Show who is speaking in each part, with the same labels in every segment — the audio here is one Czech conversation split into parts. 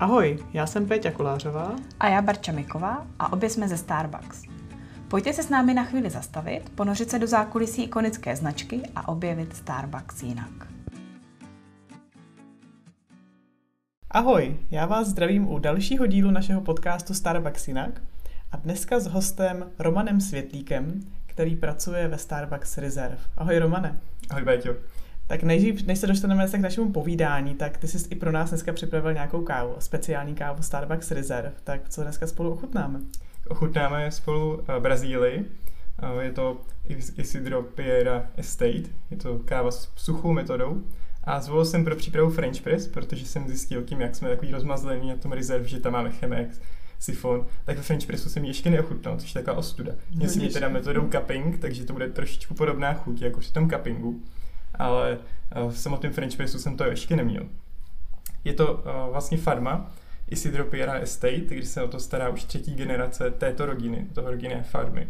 Speaker 1: Ahoj, já jsem Péťa Kolářová.
Speaker 2: A já Barča Miková a obě jsme ze Starbucks. Pojďte se s námi na chvíli zastavit, ponořit se do zákulisí ikonické značky a objevit Starbucks jinak.
Speaker 1: Ahoj, já vás zdravím u dalšího dílu našeho podcastu Starbucks jinak a dneska s hostem Romanem Světlíkem, který pracuje ve Starbucks Reserve. Ahoj Romane.
Speaker 3: Ahoj Péťo.
Speaker 1: Tak než, než se dostaneme k našemu povídání, tak ty jsi i pro nás dneska připravil nějakou kávu, speciální kávu Starbucks Reserve. Tak co dneska spolu ochutnáme?
Speaker 3: Ochutnáme spolu eh, Brazílii. Eh, je to Isidro Piera Estate. Je to káva s suchou metodou. A zvolil jsem pro přípravu French Press, protože jsem zjistil tím, jak jsme takový rozmazlení na tom Reserve, že tam máme Chemex, sifon, tak ve French Pressu jsem ještě neochutnal, což je taková ostuda. Měl teda metodou cupping, takže to bude trošičku podobná chuť jako při tom cuppingu ale eh, v samotném French pressu jsem to ještě neměl. Je to uh, vlastně farma Isidro Piera Estate, kdy se o to stará už třetí generace této rodiny, toho rodinné farmy.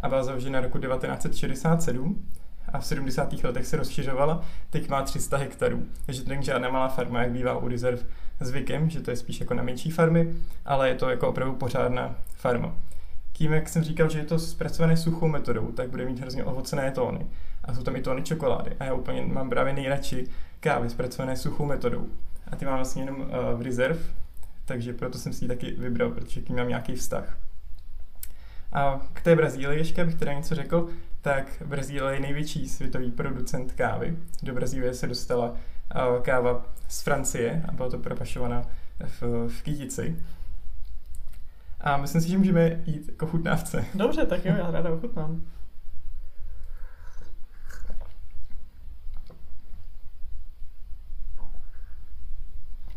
Speaker 3: A byla založena roku 1967 a v 70. letech se rozšiřovala, teď má 300 hektarů. Takže to není žádná malá farma, jak bývá u Reserve zvykem, že to je spíš jako na menší farmy, ale je to jako opravdu pořádná farma. Tím, jak jsem říkal, že je to zpracované suchou metodou, tak bude mít hrozně ovocené tóny a jsou tam i tóny čokolády. A já úplně mám právě nejradši kávy zpracované suchou metodou. A ty mám vlastně jenom uh, v rezerv, takže proto jsem si ji taky vybral, protože k ní mám nějaký vztah. A k té Brazílii ještě bych teda něco řekl, tak Brazílie je největší světový producent kávy. Do Brazílie se dostala uh, káva z Francie a byla to propašovaná v, v kytici. A myslím si, že můžeme jít jako chutnávce.
Speaker 1: Dobře, tak jo, já ráda ochutnám.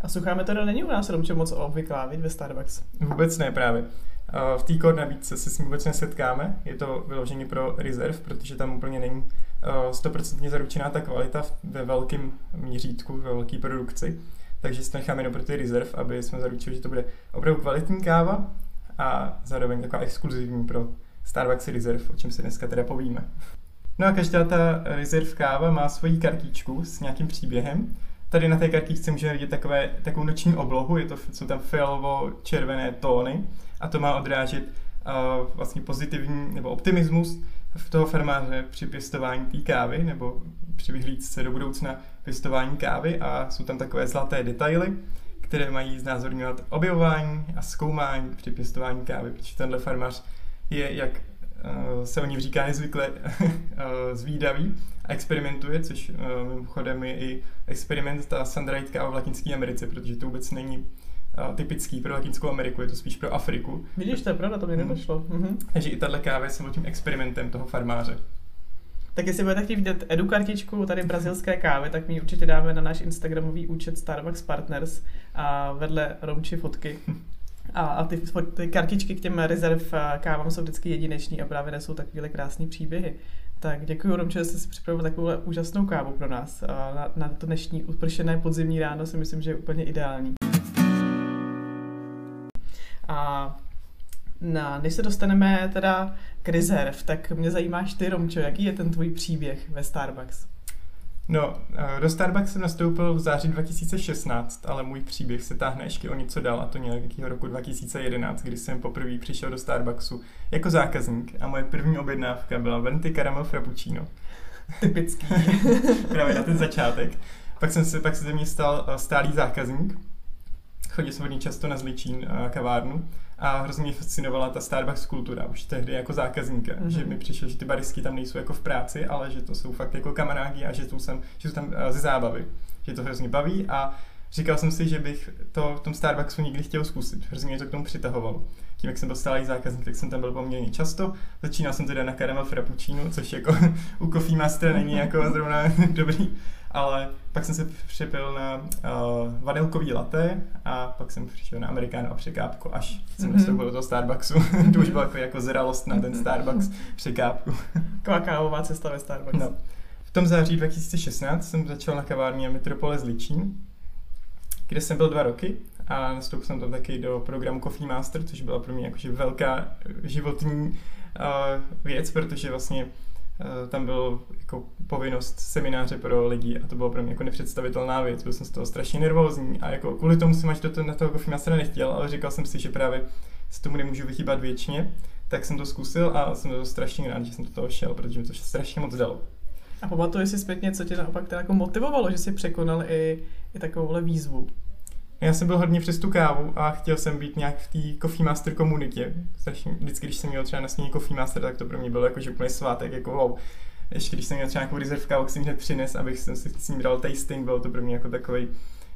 Speaker 1: Suchá metoda není u nás Romče moc obvyklá, víc ve Starbucks.
Speaker 3: Vůbec ne právě. V té core nabídce se s ním vůbec nesetkáme, je to vyloženě pro reserve, protože tam úplně není stoprocentně zaručená ta kvalita ve velkém měřítku, ve velké produkci. Takže si to necháme jenom pro ty reserve, aby jsme zaručili, že to bude opravdu kvalitní káva a zároveň taková exkluzivní pro Starbucks Reserve, o čem si dneska teda povíme. No a každá ta Reserve káva má svoji kartičku s nějakým příběhem Tady na té kartičce můžeme vidět takové, takovou noční oblohu, je to, jsou tam fialovo-červené tóny a to má odrážet uh, vlastně pozitivní nebo optimismus v toho farmáře při pěstování té kávy nebo při vyhlídce do budoucna pěstování kávy a jsou tam takové zlaté detaily, které mají znázorňovat objevování a zkoumání při pěstování kávy, protože tenhle farmář je, jak se o ní říká nezvykle, uh, zvídavý a experimentuje, což uh, mimochodem je i experiment ta káva v Latinské Americe, protože to vůbec není uh, typický pro Latinskou Ameriku, je to spíš pro Afriku.
Speaker 1: Vidíš, to je pravda, to mi mhm. nedošlo. Mm-hmm.
Speaker 3: Takže i tahle káva je samotným experimentem toho farmáře.
Speaker 1: Tak jestli budete chtít vidět edu kartičku tady brazilské kávy, tak mi určitě dáme na náš Instagramový účet Starbucks Partners a vedle Romči fotky. A, a ty, ty kartičky k těm rezerv kávám jsou vždycky jedineční a právě nesou takovéhle krásné příběhy. Tak děkuji, Romče, že jsi připravil takovou úžasnou kávu pro nás. Na, na to dnešní upršené podzimní ráno si myslím, že je úplně ideální. A na, než se dostaneme teda k rezerv, tak mě zajímáš ty, Romčo, jaký je ten tvůj příběh ve Starbucks?
Speaker 3: No, eh, do Starbucks jsem nastoupil v září 2016, ale můj příběh se táhne ještě o něco dál, a to nějakého roku 2011, kdy jsem poprvé přišel do Starbucksu jako zákazník a moje první objednávka byla Venti Caramel Frappuccino.
Speaker 1: Typický.
Speaker 3: Právě na ten začátek. Pak jsem se, pak se ze mě stal eh, stálý zákazník. Chodil jsem hodně často na Zličín eh, kavárnu a hrozně mě fascinovala ta Starbucks kultura už tehdy jako zákazníka, mm-hmm. že mi přišlo, že ty barisky tam nejsou jako v práci, ale že to jsou fakt jako kamarádi a že, jsou, sem, že jsou tam uh, ze zábavy, že to hrozně baví a říkal jsem si, že bych to v tom Starbucksu nikdy chtěl zkusit, hrozně mě to k tomu přitahovalo. Tím, jak jsem byl stálý zákazník, tak jsem tam byl poměrně často. Začínal jsem teda na caramel frappuccino, což jako u Coffee Master není jako zrovna dobrý ale pak jsem se přepil na uh, vanilkový latte a pak jsem přišel na amerikánu a překápku, až jsem mm-hmm. nastoupil do toho Starbucksu. to už bylo jako, jako zralost na ten Starbucks překápku.
Speaker 1: Taková kávová cesta ve Starbucks. No.
Speaker 3: V tom září 2016 jsem začal na kavárně Metropole Zličín, kde jsem byl dva roky a nastoupil jsem tam taky do programu Coffee Master, což byla pro mě jakože velká životní uh, věc, protože vlastně Eh, tam byl jako povinnost semináře pro lidi a to bylo pro mě jako nepředstavitelná věc. Byl jsem z toho strašně nervózní a jako kvůli tomu jsem až do toho, na toho Coffee Mastera nechtěl, ale říkal jsem si, že právě se tomu nemůžu vychýbat věčně, tak jsem to zkusil a jsem to strašně rád, že jsem do toho šel, protože mi to strašně moc dalo.
Speaker 1: A pamatuješ si zpětně, co tě naopak teda jako motivovalo, že jsi překonal i, i takovouhle výzvu?
Speaker 3: Já jsem byl hodně přes tu kávu a chtěl jsem být nějak v té Coffee Master komunitě. Strašně, vždycky, když jsem měl třeba na sníně Coffee Master, tak to pro mě bylo jako, že úplně svátek, jako wow. Ještě když jsem měl třeba nějakou reserve kávu, tak jsem hned přines, abych jsem si s ním dal tasting, bylo to pro mě jako takový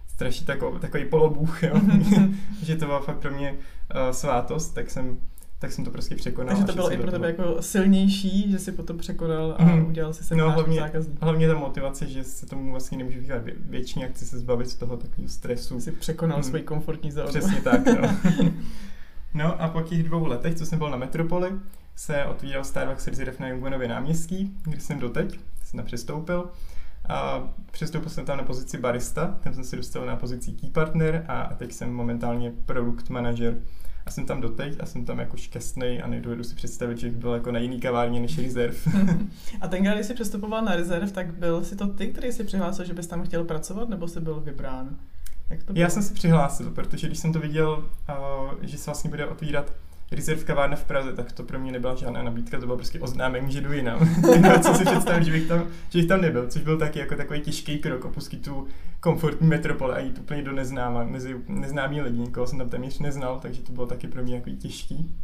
Speaker 3: strašně takový, takový polobůh, jo. že to byla fakt pro mě uh, svátost, tak jsem tak jsem to prostě překonal.
Speaker 1: Takže to bylo i pro tebe jako silnější, že jsi potom překonal a mm. udělal si
Speaker 3: no, hlavně, zákazník. hlavně ta motivace, že se tomu vlastně nemůžu vycházet vě, většině, chci se zbavit z toho takového stresu.
Speaker 1: Jsi překonal mm. svoji komfortní zónu.
Speaker 3: Přesně tak, no. no a po těch dvou letech, co jsem byl na Metropoli, se otvíral Starbucks Reserve na Jungonově náměstí, kde jsem doteď, jsem tam přestoupil. A přestoupil jsem tam na pozici barista, tam jsem se dostal na pozici key partner a teď jsem momentálně produkt manager a jsem tam doteď a jsem tam jako šťastný a nedovedu si představit, že bych byl jako na jiný kavárně než Reserve.
Speaker 1: a ten, když jsi přestupoval na Reserve, tak byl si to ty, který si přihlásil, že bys tam chtěl pracovat, nebo jsi byl vybrán?
Speaker 3: Jak to bylo? Já jsem si přihlásil, protože když jsem to viděl, uh, že se vlastně bude otvírat Reserve kavárna v Praze, tak to pro mě nebyla žádná nabídka, to bylo prostě oznámení, že jdu jinam. co si představit, že bych, tam, že bych tam nebyl, což byl taky jako takový těžký krok opustit tu komfortní metropole a jít úplně do neznáma, mezi neznámý lidi, nikoho jsem tam téměř neznal, takže to bylo taky pro mě jako těžký.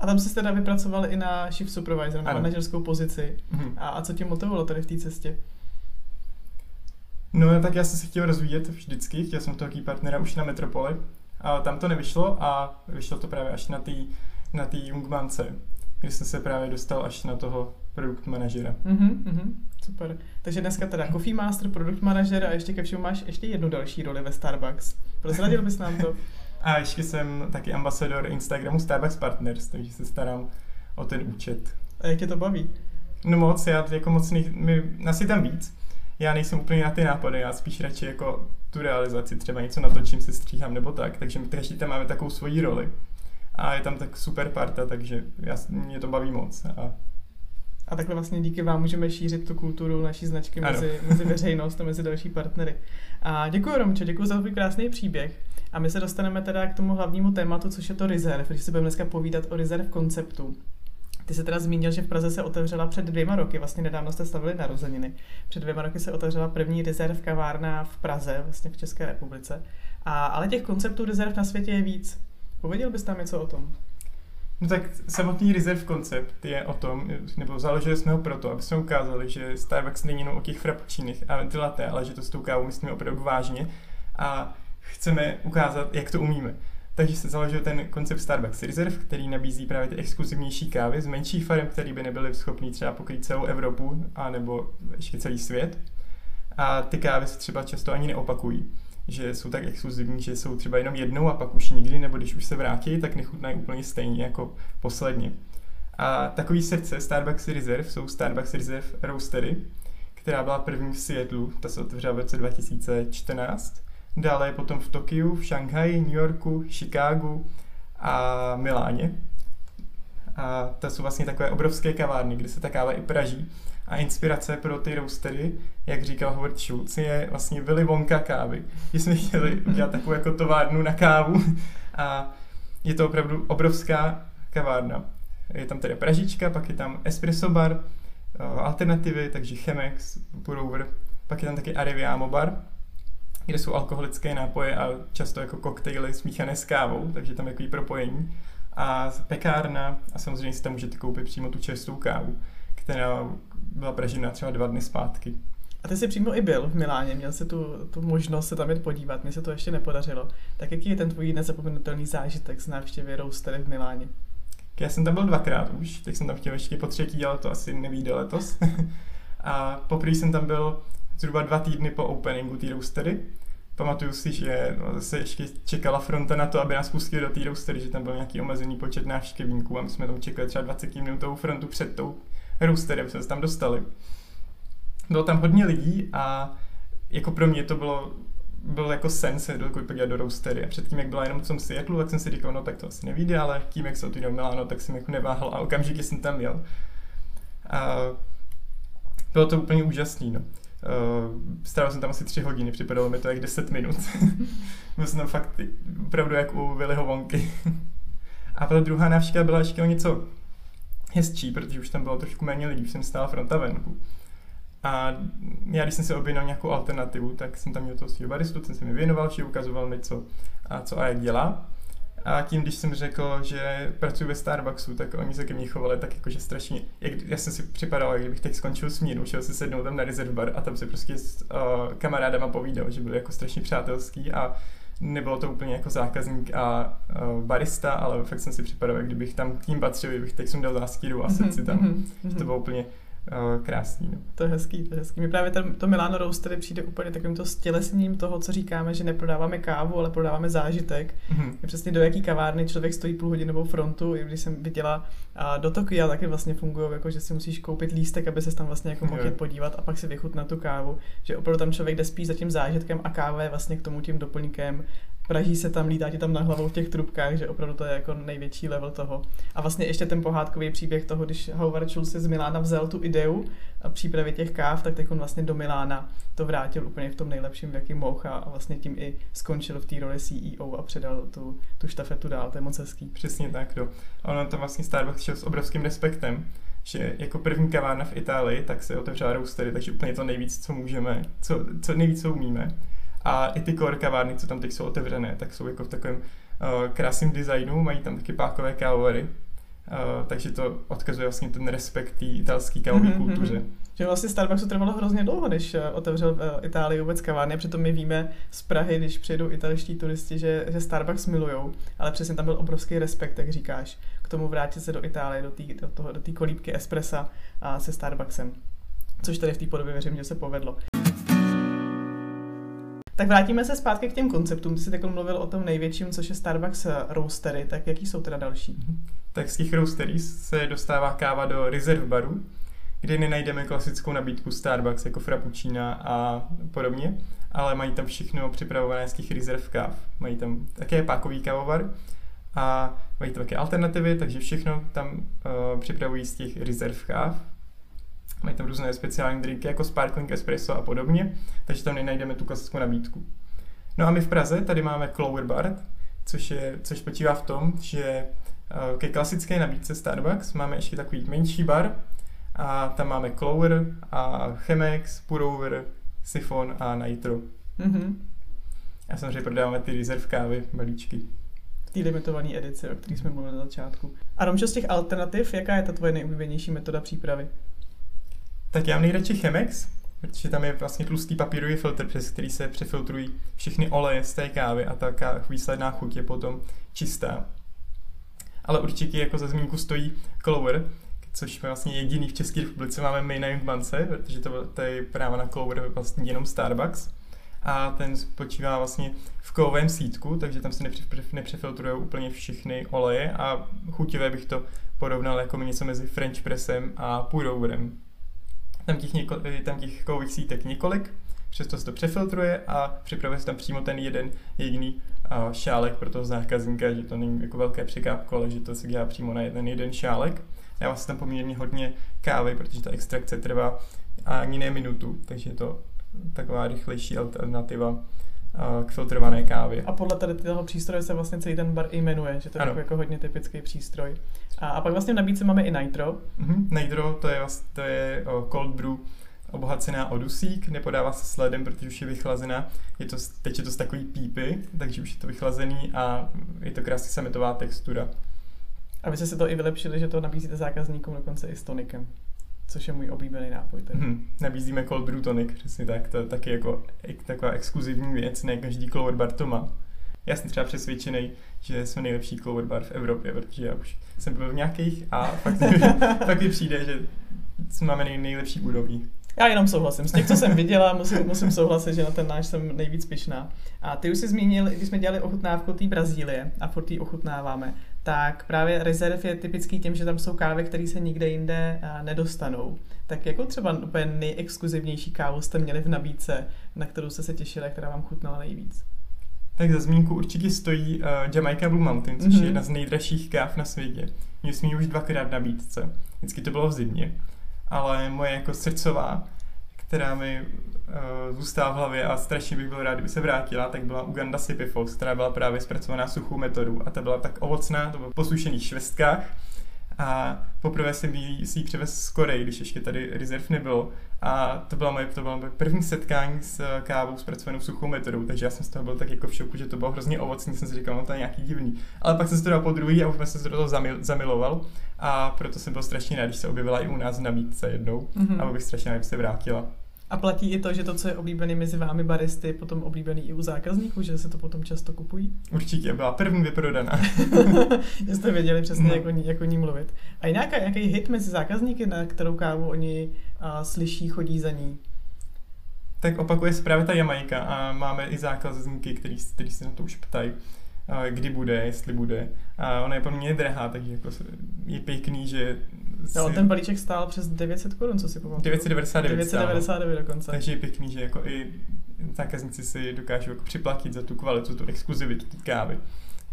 Speaker 1: A tam jsi teda vypracoval i na shift supervisor, na manažerskou pozici. Mm-hmm. A, a co tě motivovalo tady v té cestě?
Speaker 3: No tak já jsem se chtěl rozvíjet vždycky, chtěl jsem toho partnera už na metropole, a tam to nevyšlo a vyšlo to právě až na té na tý Jungmance, kdy jsem se právě dostal až na toho produkt manažera.
Speaker 1: Mm-hmm, mm-hmm, super. Takže dneska teda Coffee Master, produkt manažer a ještě ke všemu máš ještě jednu další roli ve Starbucks. Prozradil bys nám to?
Speaker 3: a ještě jsem taky ambasador Instagramu Starbucks Partners, takže se starám o ten účet.
Speaker 1: A jak tě to baví?
Speaker 3: No moc, já jako moc, nej, my, nás je tam víc. Já nejsem úplně na ty nápady, já spíš radši jako tu realizaci, třeba něco natočím, se stříhám nebo tak, takže my každý tam máme takovou svoji roli. A je tam tak super parta, takže já, mě to baví moc. A
Speaker 1: a takhle vlastně díky vám můžeme šířit tu kulturu naší značky mezi, mezi veřejnost a mezi další partnery. A děkuji Romčo, děkuji za tvůj krásný příběh. A my se dostaneme teda k tomu hlavnímu tématu, což je to Reserve, když si budeme dneska povídat o Reserve konceptu. Ty se teda zmínil, že v Praze se otevřela před dvěma roky, vlastně nedávno jste stavili narozeniny. Před dvěma roky se otevřela první rezerv kavárna v Praze, vlastně v České republice. A, ale těch konceptů rezerv na světě je víc. Pověděl bys tam něco o tom?
Speaker 3: No tak samotný rezerv koncept je o tom, nebo založili jsme ho proto, aby jsme ukázali, že Starbucks není jenom o těch frappuccinech a ventilaté, ale že to s tou kávou myslíme opravdu vážně a chceme ukázat, jak to umíme. Takže se založil ten koncept Starbucks Reserve, který nabízí právě ty exkluzivnější kávy z menších farem, které by nebyly schopný třeba pokrýt celou Evropu, a nebo ještě celý svět. A ty kávy se třeba často ani neopakují že jsou tak exkluzivní, že jsou třeba jenom jednou a pak už nikdy, nebo když už se vrátí, tak nechutnají úplně stejně jako posledně. A takový srdce Starbucks Reserve jsou Starbucks Reserve Roastery, která byla první v Seattleu, ta se otevřela v roce 2014 Dále je potom v Tokiu, v Šanghaji, New Yorku, Chicagu a Miláně. A to jsou vlastně takové obrovské kavárny, kde se ta káva i praží. A inspirace pro ty roastery, jak říkal Howard Schultz, je vlastně Willy Wonka kávy. Že jsme chtěli udělat takovou jako továrnu na kávu a je to opravdu obrovská kavárna. Je tam tedy pražička, pak je tam espresso bar, eh, alternativy, takže Chemex, Purover, pak je tam taky Ariviamo bar, kde jsou alkoholické nápoje a často jako koktejly smíchané s kávou, takže tam je takový propojení. A pekárna a samozřejmě si tam můžete koupit přímo tu čerstvou kávu, která byla pražena třeba dva dny zpátky.
Speaker 1: A ty jsi přímo i byl v Miláně, měl jsi tu, tu možnost se tam jít podívat, mně se to ještě nepodařilo. Tak jaký je ten tvůj nezapomenutelný zážitek z návštěvy Roastery v Miláně?
Speaker 3: Já jsem tam byl dvakrát už, teď jsem tam chtěl ještě po třetí, ale to asi nevíde letos. a poprvé jsem tam byl zhruba dva týdny po openingu té roastery. Pamatuju si, že no, zase ještě čekala fronta na to, aby nás pustili do té roastery, že tam byl nějaký omezený počet návštěvníků a my jsme tam čekali třeba 20 minutovou frontu před tou roastery, aby jsme se tam dostali. Bylo tam hodně lidí a jako pro mě to bylo byl jako sen se do podívat do roastery. A předtím, jak byla jenom v tom Seattleu, tak jsem si říkal, no tak to asi nevíde, ale tím, jak se otvíral Milano, tak jsem jako neváhal a okamžitě jsem tam jel. A bylo to úplně úžasný, no. Uh, strávil jsem tam asi tři hodiny, připadalo mi to jak 10 minut. Byl jsem fakt opravdu jak u Willyho Wonky. A ta druhá návštěva byla ještě o něco hezčí, protože už tam bylo trošku méně lidí, už jsem stál fronta venku. A já, když jsem si objednal nějakou alternativu, tak jsem tam měl toho svého baristu, ten se mi věnoval, že ukazoval mi, co a, co a jak dělá. A tím, když jsem řekl, že pracuji ve Starbucksu, tak oni se ke mně chovali tak jakože strašně, jak, já jsem si připadal, jak kdybych teď skončil smíru, šel si sednout tam na reserve bar a tam se prostě s uh, kamarádama povídal, že byl jako strašně přátelský a nebylo to úplně jako zákazník a uh, barista, ale fakt jsem si připadal, jak kdybych tam k ním patřil, kdybych teď jsem dal záskyru a sedl si tam. Mm-hmm. To bylo úplně krásný. No.
Speaker 1: To je hezký, to je hezký. Mi právě ten, to Milano Roastery přijde úplně takovýmto stělesním toho, co říkáme, že neprodáváme kávu, ale prodáváme zážitek. Mm-hmm. Přesně do jaký kavárny člověk stojí půl hodinovou frontu, i když jsem viděla a do Tokia taky vlastně fungují, jako že si musíš koupit lístek, aby se tam vlastně jako mohl podívat a pak si vychutnat tu kávu. Že opravdu tam člověk jde spíš za tím zážitkem a káva je vlastně k tomu tím doplňkem praží se tam, lítá ti tam na hlavou v těch trubkách, že opravdu to je jako největší level toho. A vlastně ještě ten pohádkový příběh toho, když Howard Schultz z Milána vzal tu ideu a přípravy těch káv, tak teď on vlastně do Milána to vrátil úplně v tom nejlepším, v jaký mohl a vlastně tím i skončil v té roli CEO a předal tu, tu štafetu dál, to je moc hezký.
Speaker 3: Přesně tak, jo. ono to vlastně Starbucks šel s obrovským respektem, že jako první kavárna v Itálii, tak se otevřela roastery, takže úplně to nejvíc, co můžeme, co, co nejvíc, co umíme. A i ty core kavárny, co tam teď jsou otevřené, tak jsou jako v takovém uh, krásném designu, mají tam taky pákové kávovary. Uh, takže to odkazuje vlastně ten respekt té italské kávové mm-hmm. kultuře.
Speaker 1: Že vlastně Starbucksu trvalo hrozně dlouho, než eh, otevřel uh, Itálii vůbec kavárny, přitom my víme z Prahy, když přijedou italští turisti, že, že Starbucks milujou, ale přesně tam byl obrovský respekt, jak říkáš, k tomu vrátit se do Itálie, do té do toho, do kolíbky espressa a se Starbucksem. Což tady v té podobě věřím, že se povedlo. Tak vrátíme se zpátky k těm konceptům. Ty jsi takhle mluvil o tom největším, což je Starbucks Roastery, tak jaký jsou teda další?
Speaker 3: Tak z těch roastery se dostává káva do reserve baru, kde nenajdeme klasickou nabídku Starbucks jako frappuccina a podobně, ale mají tam všechno připravované z těch reserve káv. Mají tam také pákový kávovar a mají tam také alternativy, takže všechno tam uh, připravují z těch reserve káv Mají tam různé speciální drinky jako sparkling espresso a podobně, takže tam nenajdeme tu klasickou nabídku. No a my v Praze tady máme Clover Bar, což, je, což spočívá v tom, že eh, ke klasické nabídce Starbucks máme ještě takový menší bar a tam máme Clover a Chemex, Purover, Siphon a Nitro. Mm-hmm. A samozřejmě prodáváme ty reserve kávy, balíčky.
Speaker 1: V té limitované edici, o které jsme mluvili na začátku. A Romčo, z těch alternativ, jaká je ta tvoje nejoblíbenější metoda přípravy?
Speaker 3: Tak já mám nejradši Chemex, protože tam je vlastně tlustý papírový filtr, přes který se přefiltrují všechny oleje z té kávy a ta výsledná chuť je potom čistá. Ale určitě jako za zmínku stojí Clover, což je vlastně jediný v České republice máme my na Junkbance, protože to, to je práva na Clover vlastně jenom Starbucks. A ten spočívá vlastně v kovovém sítku, takže tam se nepřefiltrují úplně všechny oleje a chutivé bych to porovnal jako něco mezi French pressem a pour tam těch, něko, tam těch kovových sítek několik, přesto se to přefiltruje a připravuje se tam přímo ten jeden jediný šálek pro toho zákazníka, že to není jako velké překápko, ale že to se dělá přímo na jeden jeden šálek. Dává se tam poměrně hodně kávy, protože ta extrakce trvá ani ne minutu, takže je to taková rychlejší alternativa k filtrované kávě.
Speaker 1: A podle tady toho přístroje se vlastně celý ten bar jmenuje, že to je jako hodně typický přístroj. A, a pak vlastně v nabídce máme i Nitro.
Speaker 3: Mm-hmm. Nitro to je, vlastně, to je cold brew obohacená o dusík, nepodává se s ledem, protože už je vychlazená. Je to, teď je to z takový pípy, takže už je to vychlazený a je to krásně sametová textura.
Speaker 1: A vy jste se to i vylepšili, že to nabízíte zákazníkům dokonce i s tonikem což je můj oblíbený nápoj. Tady.
Speaker 3: Hmm, nabízíme cold brew tonic, přesně tak, to je taky jako taková exkluzivní věc, ne každý clover bar to má. Já jsem třeba přesvědčený, že jsme nejlepší clover bar v Evropě, protože já už jsem byl v nějakých a fakt, fakt mi přijde, že máme nej, nejlepší úrovní.
Speaker 1: Já jenom souhlasím. Z těch, co jsem viděla, musím, musím souhlasit, že na ten náš jsem nejvíc pišná. A ty už jsi zmínil, když jsme dělali ochutnávku té Brazílie a furt ji ochutnáváme, tak právě rezerv je typický tím, že tam jsou kávy, které se nikde jinde nedostanou. Tak jako třeba úplně nejexkluzivnější kávu jste měli v nabídce, na kterou jste se těšili, která vám chutnala nejvíc?
Speaker 3: Tak za zmínku určitě stojí uh, Jamaica Blue Mountain, což mm-hmm. je mhm. jedna z nejdražších káv na světě. Měli jsme ji už dvakrát v nabídce. Vždycky to bylo v zimě. ale moje jako srdcová, která mi uh, zůstává v hlavě a strašně bych byl rád, kdyby se vrátila, tak byla Uganda Sippy Fox, která byla právě zpracovaná suchou metodou a ta byla tak ovocná, to bylo v posušených švestkách a poprvé jsem jí, si ji přivez z Koreji, když ještě tady rezerv nebylo. A to bylo moje, to bylo moje první setkání s kávou zpracovanou suchou metodou, takže já jsem z toho byl tak jako v šoku, že to bylo hrozně ovocný, jsem si říkal, no to je nějaký divný. Ale pak jsem se to dal po druhý a už jsem se do toho zamil, zamiloval a proto jsem byl strašně rád, když se objevila i u nás na nabídce jednou mm-hmm. a bych strašně rád, se vrátila.
Speaker 1: A platí i to, že to, co je oblíbený mezi vámi baristy, je potom oblíbený i u zákazníků, že se to potom často kupují?
Speaker 3: Určitě, byla první vyprodaná.
Speaker 1: jste věděli přesně, no. jak, o ní, jak o ní mluvit. A nějaký, nějaký hit mezi zákazníky, na kterou kávu oni a, slyší, chodí za ní?
Speaker 3: Tak opakuje se právě ta Jamajka a máme i zákazníky, který se na to už ptají kdy bude, jestli bude. A ona je pro mě drahá, takže jako je pěkný, že...
Speaker 1: Si... No, ten balíček stál přes 900 korun, co si pamatuju.
Speaker 3: 999
Speaker 1: 999 dokonce.
Speaker 3: Takže je pěkný, že jako i zákazníci si dokážou jako připlatit za tu kvalitu, tu exkluzivitu té kávy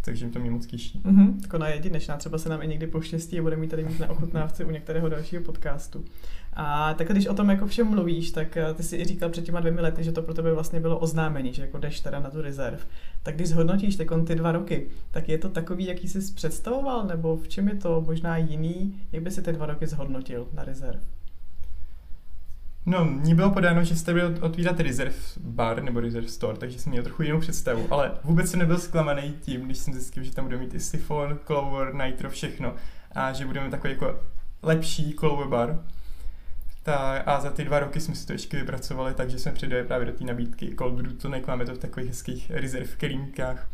Speaker 3: takže to mě moc těší.
Speaker 1: Mm-hmm, jako na jedinečná, třeba se nám i někdy poštěstí a bude mít tady mít na ochotnávce u některého dalšího podcastu. A tak když o tom jako všem mluvíš, tak eh, ty si i říkal před těma dvěmi lety, že to pro tebe vlastně bylo oznámení, že jako jdeš teda na tu rezerv. Tak když zhodnotíš teď ty dva roky, tak je to takový, jaký jsi představoval, nebo v čem je to možná jiný, jak by si ty dva roky zhodnotil na rezerv?
Speaker 3: No, mně bylo podáno, že jste byl otvírat Reserve bar nebo Reserve store, takže jsem měl trochu jinou představu, ale vůbec jsem nebyl zklamaný tím, když jsem zjistil, že tam budeme mít i Siphon, Clover, Nitro, všechno a že budeme takový jako lepší Clover bar. Ta, a za ty dva roky jsme si to ještě vypracovali, takže jsme přidali právě do té nabídky Cold Brew Tonic, máme to v takových hezkých Reserve kelímkách.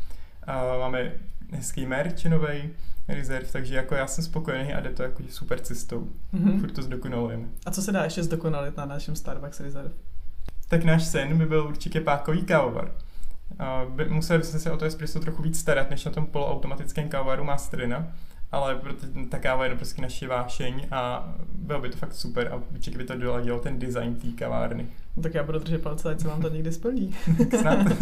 Speaker 3: A máme hezký merch novej, Reserve, takže jako já jsem spokojený a jde to jako super cestou. Mm-hmm. Furt to zdokonalujeme.
Speaker 1: A co se dá ještě zdokonalit na našem Starbucks Reserve?
Speaker 3: Tak náš sen by byl určitě pákový kávovar. Uh, museli byste se o to espresso trochu víc starat, než na tom poloautomatickém kávovaru Masterina, ale protože ta káva je prostě naše vášeň a bylo by to fakt super a určitě by to doladilo ten design té kavárny.
Speaker 1: No, tak já budu držet palce, ať se vám to někdy splní.
Speaker 3: Snad.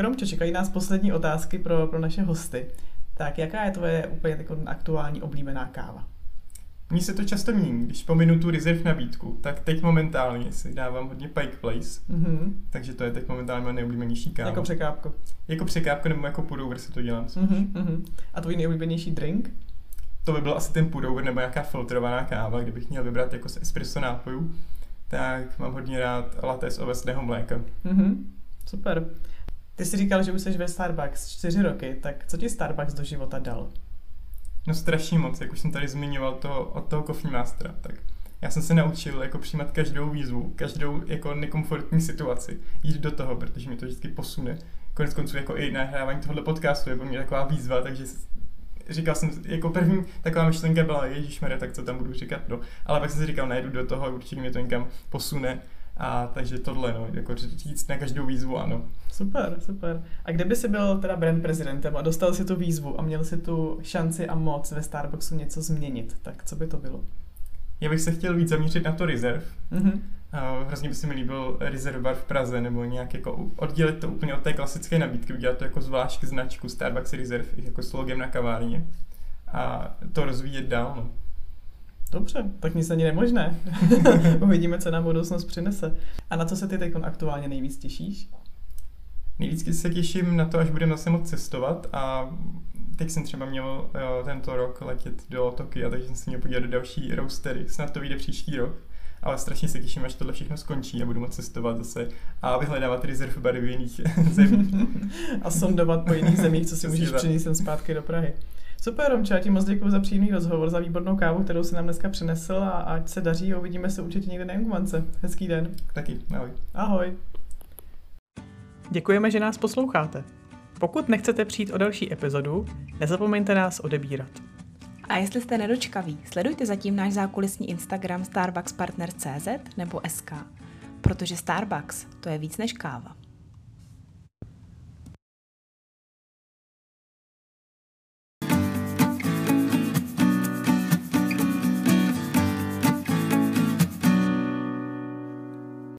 Speaker 1: Tak Romčo, čekají nás poslední otázky pro, pro naše hosty. Tak jaká je tvoje úplně jako aktuální oblíbená káva?
Speaker 3: Mně se to často mění. Když pominu tu reserve nabídku, tak teď momentálně si dávám hodně Pike Place, mm-hmm. takže to je teď momentálně moje nejoblíbenější káva.
Speaker 1: Jako překápko?
Speaker 3: Jako překápko nebo jako pudover si to dělám.
Speaker 1: Mm-hmm. A tvůj nejoblíbenější drink?
Speaker 3: To by byl asi ten pudover nebo nějaká filtrovaná káva, kdybych měl vybrat jako z espresso nápojů. Tak mám hodně rád latte z ovesného mléka.
Speaker 1: Mm-hmm. Super. Ty jsi říkal, že už jsi ve Starbucks čtyři roky, tak co ti Starbucks do života dal?
Speaker 3: No strašně moc, jak už jsem tady zmiňoval to od toho Coffee Mastera, tak já jsem se naučil jako přijímat každou výzvu, každou jako nekomfortní situaci, jít do toho, protože mi to vždycky posune. Konec konců jako i nahrávání tohoto podcastu je pro mě taková výzva, takže říkal jsem, jako první taková myšlenka byla, Ježíš tak co tam budu říkat, no. Ale pak jsem si říkal, najdu do toho, určitě mě to někam posune a takže tohle, no, jako říct na každou výzvu ano.
Speaker 1: Super, super. A kdyby si byl teda brand prezidentem a dostal si tu výzvu a měl si tu šanci a moc ve Starbucksu něco změnit, tak co by to bylo?
Speaker 3: Já bych se chtěl víc zaměřit na to Reserve. Mm-hmm. Uh, hrozně by se mi líbil Reserve bar v Praze, nebo nějak jako oddělit to úplně od té klasické nabídky, udělat to jako zvlášť značku Starbucks Reserve, jako s logem na kavárně a to rozvíjet dál. No.
Speaker 1: Dobře, tak nic není nemožné. Uvidíme, co nám budoucnost přinese. A na co se ty teď aktuálně nejvíc těšíš?
Speaker 3: Nejvíc se těším na to, až budeme zase moc cestovat a teď jsem třeba měl jo, tento rok letět do Tokia, takže jsem si měl podívat do další roastery. Snad to vyjde příští rok, ale strašně se těším, až tohle všechno skončí a budu moct cestovat zase a vyhledávat rezerv bary v jiných zemích.
Speaker 1: a sondovat po jiných zemích, co si můžeš přinést zpátky do Prahy. Super, Romče, já ti moc děkuji za příjemný rozhovor, za výbornou kávu, kterou si nám dneska přinesl a ať se daří a uvidíme se určitě někde na Jungmance. Hezký den.
Speaker 3: Taky, ahoj.
Speaker 1: Ahoj. Děkujeme, že nás posloucháte. Pokud nechcete přijít o další epizodu, nezapomeňte nás odebírat.
Speaker 2: A jestli jste nedočkaví, sledujte zatím náš zákulisní Instagram starbuckspartner.cz nebo SK, protože Starbucks to je víc než káva.